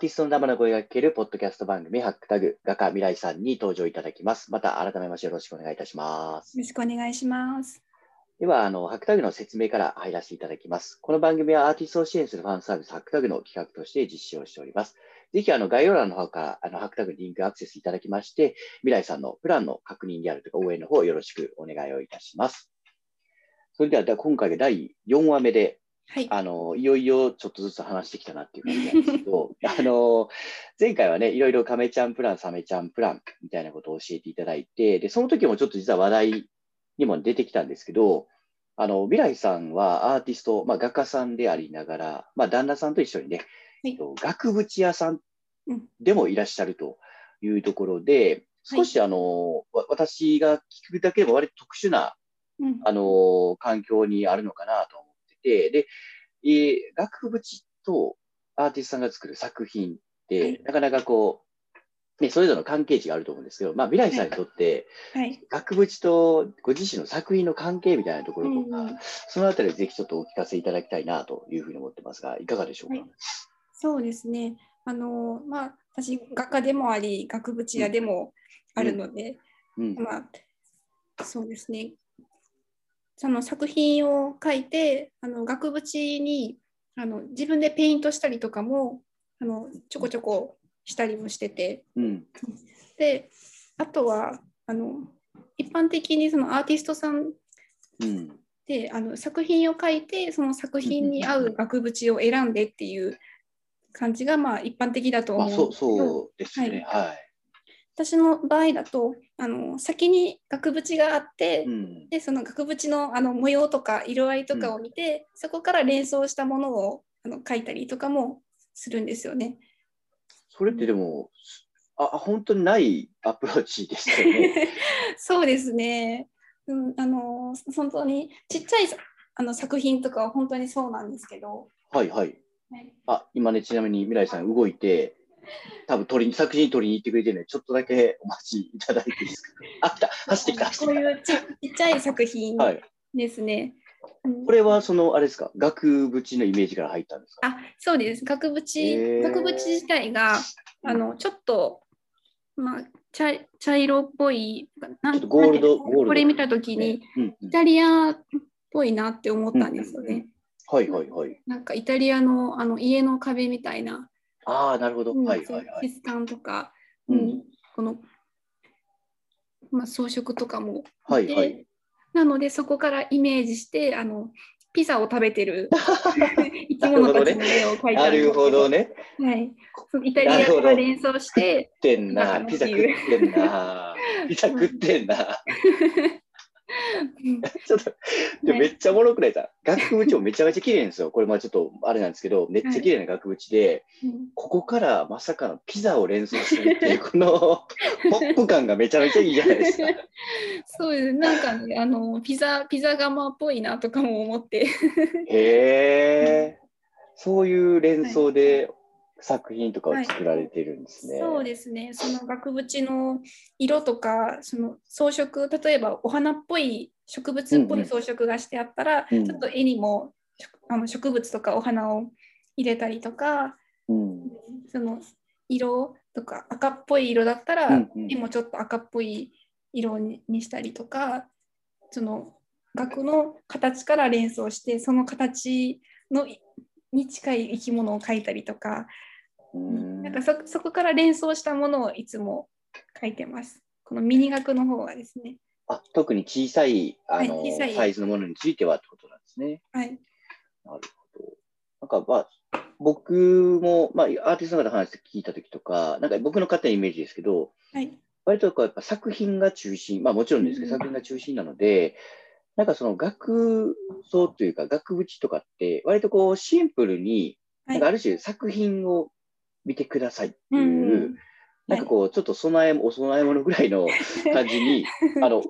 ティストの生の声が聞けるポッドキャスト番組、ハックタグ、画家未来さんに登場いただきます。また改めましてよろしくお願いいたします。よろしくお願いします。では、あの、ハックタグの説明から入らせていただきます。この番組はアーティストを支援するファンサービス、ハックタグの企画として実施をしております。ぜひ、あの、概要欄の方から、あの、ハックタグにリンクアクセスいただきまして、未来さんのプランの確認であるとか応援の方よろしくお願いをいたします。それでは、今回が第4話目で、はい。あの、いよいよちょっとずつ話してきたなっていう感じなんですけど、あの、前回はね、いろいろ亀ちゃんプラン、サメちゃんプランみたいなことを教えていただいて、で、その時もちょっと実は話題にも出てきたんですけど、あの、未来さんはアーティスト、まあ、画家さんでありながら、まあ、旦那さんと一緒にね、はい。と額縁屋さんうんでもいらっしゃるというところで、少しあの、わ私が聞くだけでも割と特殊なうん。あの環境にあるのかなと思ってて、で、えー額縁とアーティストさんが作る作品って、はいなかなかこう、ね、それぞれの関係値があると思うんですけど、まあ、未来さんにとって、はい。額縁とご自身の作品の関係みたいなところとか、うんそのあたりぜひちょっとお聞かせいただきたいなというふうに思ってますが、いかがでしょうか？はいそうですね。あの、まあ、私、画家でもあり、額縁屋でもあるので、うん、まあ、そうですね。その作品を描いて、あの額縁にあの自分でペイントしたりとかもあのちょこちょこしたりもしてて、うん、で、あとはあの一般的にそのアーティストさんうん、であの作品を描いて、その作品に合う額縁を選んでっていう感じがまあ一般的だとまあ、思う。んですけど、そう、そうですね。はい。私の場合だとあの先に額縁があって、うん、でその額縁のあの模様とか色合いとかを見て、そこから連想したものをあの描いたりとかもするんですよね。それってでも、あ、本当にないアプローチですよね。そうですね。うん、あの本当にちっちゃいあの作品とかは本当にそうなんですけど、はいはい。はいあ、今ね、ちなみに未来さん動いて、多分取りに、作品取りに行ってくれてるので、ちょっとだけお待ちいただいていいですか？あ来た、走ってきた、こういうちちっちゃい作品。ですね。うんこれは、その、あれですか、額縁のイメージから入ったんですか？あそうです。額縁額縁自体があのちょっと、まあ、茶茶色っぽい、なんゴールドこれ見たときに、うんうんイタリアっぽいなって思ったんですよね。はいはいはい。なんかイタリアのあの家の壁みたいな、ああ、なるほど。うんはいはいはい。質感とか、ううんんこの、まあ、装飾とかもではいはい。なのでそこからイメージしてあのピザを食べてる 生き物たちの絵を描いたなんるですけほどね。はい、イタリアから連想して食ってピザ食ってんな。ピザ食ってんな。う んちょっと、でめっちゃおもろくないですか？額縁もめちゃめちゃ綺麗ですよ。これまあちょっとあれなんですけど、めっちゃ綺麗な額縁で、うん。ここからまさかのピザを連想するっていう、この ポップ感がめちゃめちゃいいじゃないですか。そうです。なんかねあのピザピザ窯っぽいなとかも思って。へえ、そういう連想で作品とかを作られてるんですね。そうですね。その額縁の色とかその装飾例えばお花っぽい植物っぽい装飾がしてあったら、うん。ちょっと絵にもあの植物とかお花を入れたりとかうん。その色とか赤っぽい色だったら、うんうん。絵もちょっと赤っぽい色ににしたりとかその額の形から連想してその形のに近い生き物を描いたりとか、うんなんかそそこから連想したものをいつも描いてます。このミニ額の方はですね。あ特に小さいあの、はい小さいサイズのものについてはってことなんですね。はい。なるほど。なんかまあ、僕も、まあ、アーティストの方の話聞いたときとか、なんか僕の勝手なイメージですけど、はい。割とこうやっぱ作品が中心、まあもちろんですけど、うん作品が中心なので、なんかその額装というか額縁とかって、割とこうシンプルに、はないんかある種作品を見てくださいっていう、うんなんかこう、ちょっと備え、お供え物ぐらいの感じに、あの、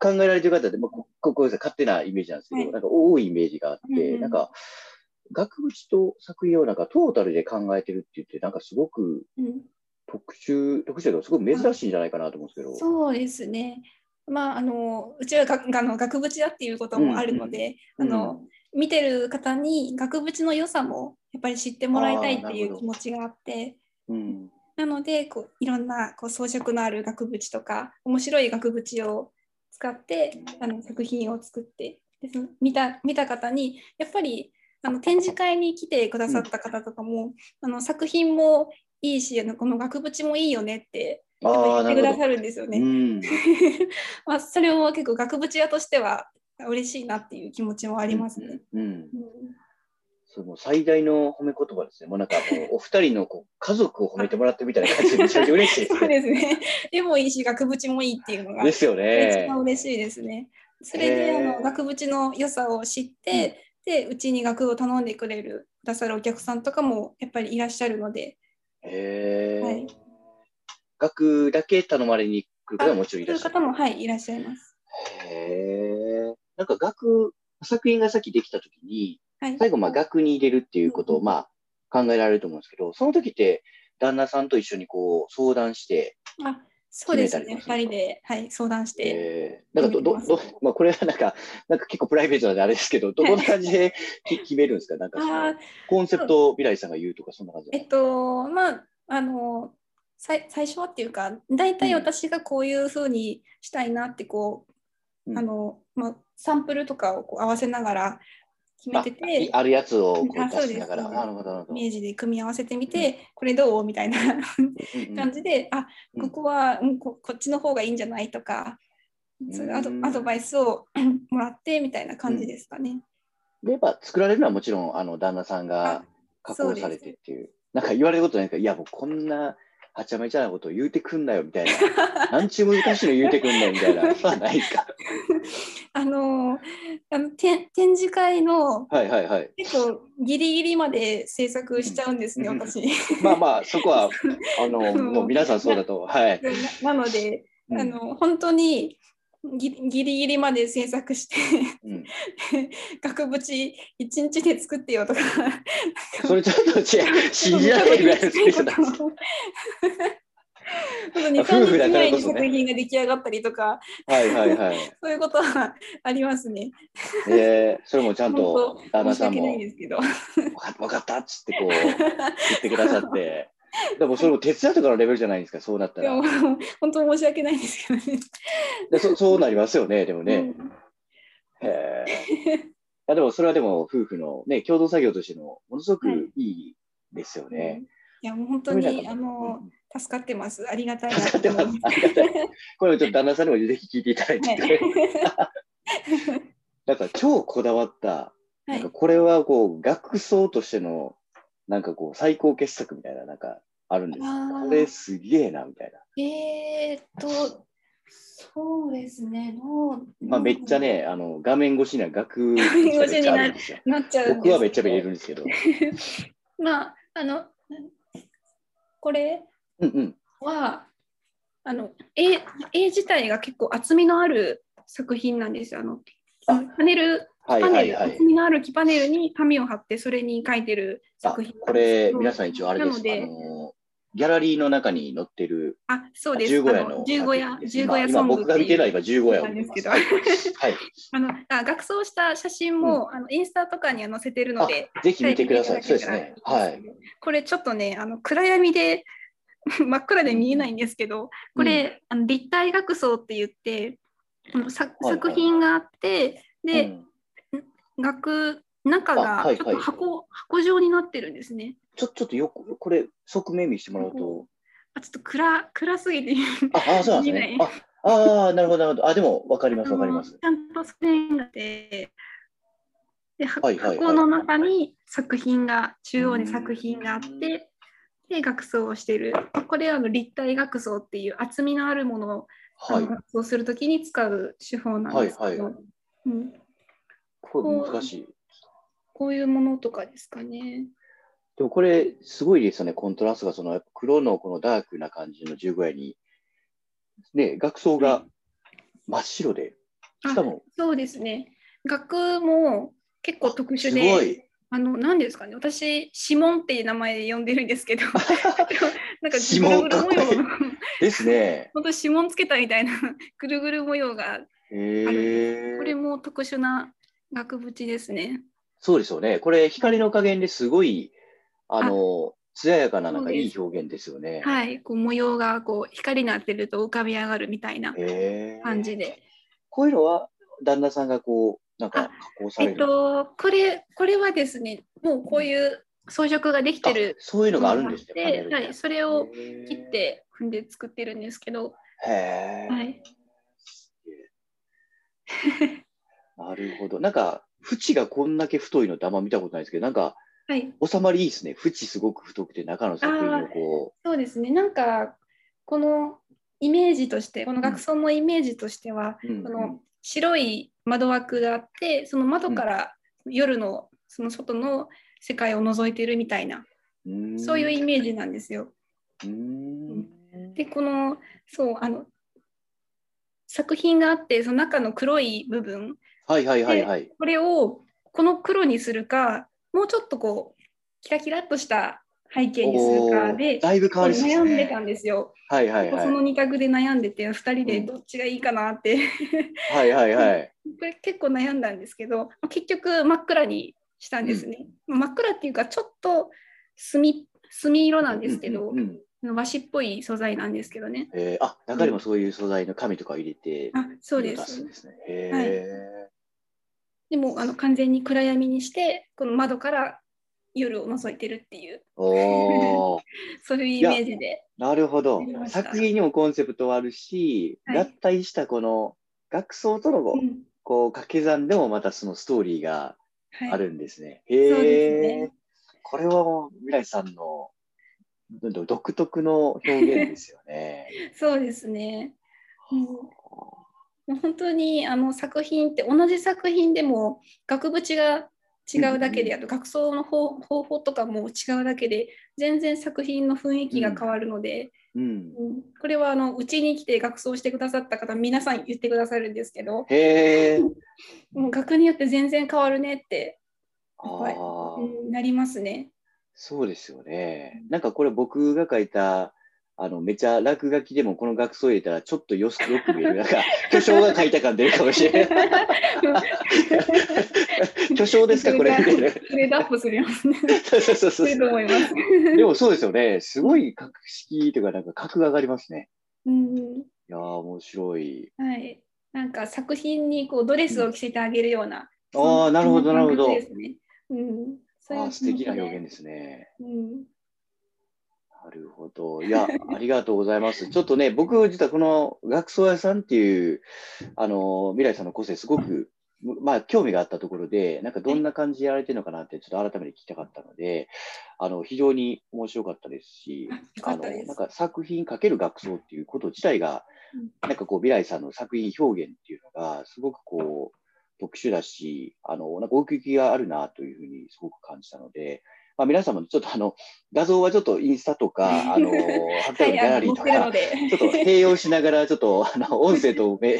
考えられてる方で、まあ、こここ勝手なイメージなんですけど、はい。なんか多いイメージがあって、うんうん。なんか、額縁と作品をなんかトータルで考えてるって言って、なんかすごくうん。特殊、特殊だけど、すごく珍しいんじゃないかなと思うんですけど。そうですね。まあ、あのうちはがあの額縁だっていうこともあるので、うんうんあの見てる方に額縁の良さもやっぱり知ってもらいたいっていう気持ちがあってうん。なのでこういろんなこう装飾のある額縁とか面白い額縁を使ってあの作品を作ってでその見た見た方にやっぱりあの展示会に来てくださった方とかも、あの作品もいいしあのこの額縁もいいよねって。言ってくださるんですよね。うん。まあ、それも結構額縁屋としては嬉しいなっていう気持ちもありますね。うん。うんその最大の褒め言葉ですね。もうなんかもうお二人のこう家族を褒めてもらってみたいな感じでめちゃめちゃ嬉しいですそうね。ですね。絵もいいし額縁もいいっていうのがですよ一ね。番嬉しいですね。それであの額縁の良さを知って、でうちに額を頼んでくれるくださるお客さんとかもやっぱりいらっしゃるので、へえ、はい額だけ頼まれに来る方はもちろんいらっしゃる。方もはいいらっしゃいます。へえ。なんか額、作品がさっきできたときに、はい。最後まあ額に入れるっていうことをうんまあ考えられると思うんですけど、その時って旦那さんと一緒にこう相談して、あそうですね。決めたり二人で、はい、相談して。えー、なんかど、ど、決ど、まあこれはなんか、なんか結構プライベートなんであれですけど、どこんな感じでき 決めるんですか？なんかコンセプトを未来さんが言うとか、そんな感じえっと、まあ、あの、さい最初はっていうか、大体私がこういうふうにしたいなって、こう、うんあの、まあ、サンプルとかをこう合わせながら決めてて、あるやつをこう出しながら。イメージで組み合わせてみて、これどう？みたいなうんうん感じで、あうん。ここは、うん、ここっちの方がいいんじゃない？とか、そういうアドうん。アドバイスを もらってみたいな感じですかね。で、やっぱ作られるのはもちろん、あの、旦那さんがあ加工されてっていう。なんか言われることないか、いや、もうこんなはちゃめちゃなことを言うてくんなよ、みたいな。なんちゅう難しいの言うてくんなよ、みたいな。はないか。あのあの展展示会のはいはいはい。結構ギリギリまで制作しちゃうんですね、うん私。まあまあ、そこは、あの、うんもう皆さんそうだと。はい。ななので、うんあの本当にギギリギリまで制作してうん 額縁一日で作ってよとか それちょっと違う信じられないぐらいのスペースなんです。本当に3夫婦だ日前にからこそね作品が出来上がったりとか、はいはいはい。そういうことはありますね。えー、それもちゃんと旦那さんも分かったっつってこう言ってくださって。でもそれも手伝いとかのレベルじゃないですか、そうなったらでも。本当に申し訳ないんですけどね。でそ そうなりますよね、でもね。うんへーいやでもそれはでも夫婦のね、共同作業としてのものすごくいいですよね。いやもう本当にあの助かってます。ありがたいな助かってます。ありがたい。これをちょっと旦那さんにもぜひ聞いていただいて、はいなんか超こだわった、はいなんかこれはこう学装としてのなんかこう最高傑作みたいななんかあるんです。これすげえなみたいな。えーっと、そうですね、どうまあめっちゃね、あの画面越しには学画面越しにな。なっちゃうんです僕はめっちゃ見れるんですけど。まあ、あの、これうんうん。は、あの絵絵自体が結構厚みのある作品なんですよ。あのあパネル、はいはいはい厚。みのある木パネルに紙を貼って、それに書いてるあ作品これ皆さん一応あれです。なギャラリーの中に載ってるあ、そうです。十五夜あの十五夜、十五夜今ソング僕が見てるのは今十五夜をなんですけど、はい。あのあ学装した写真も、あのインスタとかには載せてるので、ぜひ見てください。そうですね。はい。これちょっとね、あの暗闇で 真っ暗で見えないんですけど、これ、あの立体学装って言って、あのさはい作品があって、で、うん額中がちょっと箱,、箱状になってるんですね。ちょちょっとよくこれ側面見してもらうと。あちょっと暗暗すぎてあ、あそうなんですね。あ、ああ、なるほど、なるほど。あ、でも、わかります、わかりますち。ゃんとスペンがで、ははいはいはい箱の中に作品が中央に作品があってで学装をしているこれはあの立体学装っていう厚みのあるものを、あはいの。学装するときに使う手法なんですけど、はいはうん、これ難しい。こういうものとかですかね。でもこれ、すごいですよね、コントラストが、その黒のこのダークな感じの十五夜に、ね、学装が真っ白で、しかも、そうですね。学も結構特殊すで、ごい。あの何ですかね、私、指紋っていう名前で呼んでるんですけど、なんか指紋ぐるぐる模様の、ですね。本当指紋つけたみたいなぐるぐる模様が。これも特殊な額縁ですね。そうですよね。これ、光の加減ですごい、あの、艶やかな、なんかいい表現ですよね。はい、こう模様がこう光になってると浮かび上がるみたいな。感じで。こういうのは、旦那さんがこう、なんか加工さえっれる。と、これ、これはですね、もうこういう装飾ができてるあそういうのがあるんですね。はい、それを切って踏んで作ってるんですけど、へえ。はい、なるほど。なんか、縁がこんだけ太いのってあんま見たことないですけど、なんか、はい、収まりいいですね。縁すごく太くて、中の作品をこそうですね、なんかこのイメージとして、この学装のイメージとしては、う。うんこの白い窓枠があって、その窓から夜のその外の世界を覗いてるみたいな、うんそういうイメージなんですよ。うんで、この、そう、あの、作品があって、その中の黒い部分、はいはいはいはい。これをこの黒にするか、もうちょっとこう、キラキラっとした背景にするかおでー、だいぶ変わりね。悩んでたんですよ。はいはいはい。その2択で悩んでて、2人でどっちがいいかなって、はいはいはい。これ結構悩んだんですけど、結局真っ暗にしたんですね。真っ暗っていうか、ちょっと墨墨色なんですけど、うんうんうん和紙っぽい素材なんですけどね。えーあ、中にもそういう素材の紙とかを入れて、あ、そうで出す。ですね。へでもあの完全に暗闇にして、この窓から夜を覗いてるっていう、そういうイメージで。なるほど。作品にもコンセプトはあるし、はい。合体したこの学装とのうん。こう掛け算でもまたそのストーリーがはい。あるんですね。そうですへえ、ね。これはもう未来さんの独特の表現ですよね。そうですね。うんもう本当にあの作品って同じ作品でも額縁が違うだけで、うんあと学装の方方法とかも違うだけで全然作品の雰囲気が変わるので、うん、うんこれはあのうちに来て学装してくださった方皆さん言ってくださるんですけどへえ。もう学によって全然変わるねって、あはいーうんなりますね。そうですよね。なんかこれ僕が書いた、あの、めちゃ落書きでもこの学装入れたらちょっとよすよく見える。なんか、巨匠が書いた感出るかもしれない。巨匠ですか、これ。グレードアップするよね。そうそうそうそするとう。思います。でもそうですよね。すごい格式というか、なんか格が上がりますね。うんいやー、面白い。はい。なんか作品にこうドレスを着せてあげるような。ああ、なるほど、なるほど。ですね。うん。あー素敵な表現で。ですね。うん。なるほど。いや、ありがとうございます。ちょっとね、僕、実はこの学装屋さんっていう、あの、未来さんの個性、すごく、まあ、興味があったところで、なんかどんな感じでやられてるのかなって、ちょっと改めて聞きたかったので、あの、非常に面白かったですしあ、の、なんか作品かける学装っていうこと自体が、なんかこう、未来さんの作品表現っていうのが、すごくこう、特殊だし、あの、なんか奥行きがあるなというふうにすごく感じたので、まあ、皆さんもちょっとあの、画像はちょっとインスタとか、あの、ハのギャラリーとか。ちょっと併用しながら、ちょっと、あの、音声と目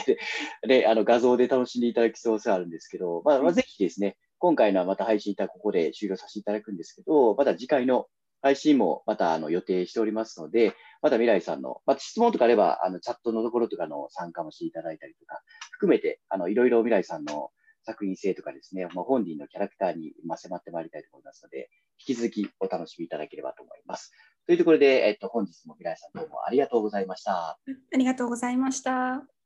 で、あの、画像で楽しんでいただきそうさあるんですけど、まあ、まあ、ぜひですね、今回のはまた配信いたここで終了させていただくんですけど、また次回の配信もまたあの予定しておりますので、また未来さんの、また質問とかあれば、あの、チャットのところとかの参加もしていただいたりとか、含めて、あの、いろいろ未来さんの作品性とかですね、まあ、本人のキャラクターに、迫ってまいりたいと思いますので、引き続きお楽しみいただければと思います。というところで、えっと、本日も未来さんどうもありがとうございました。ありがとうございました。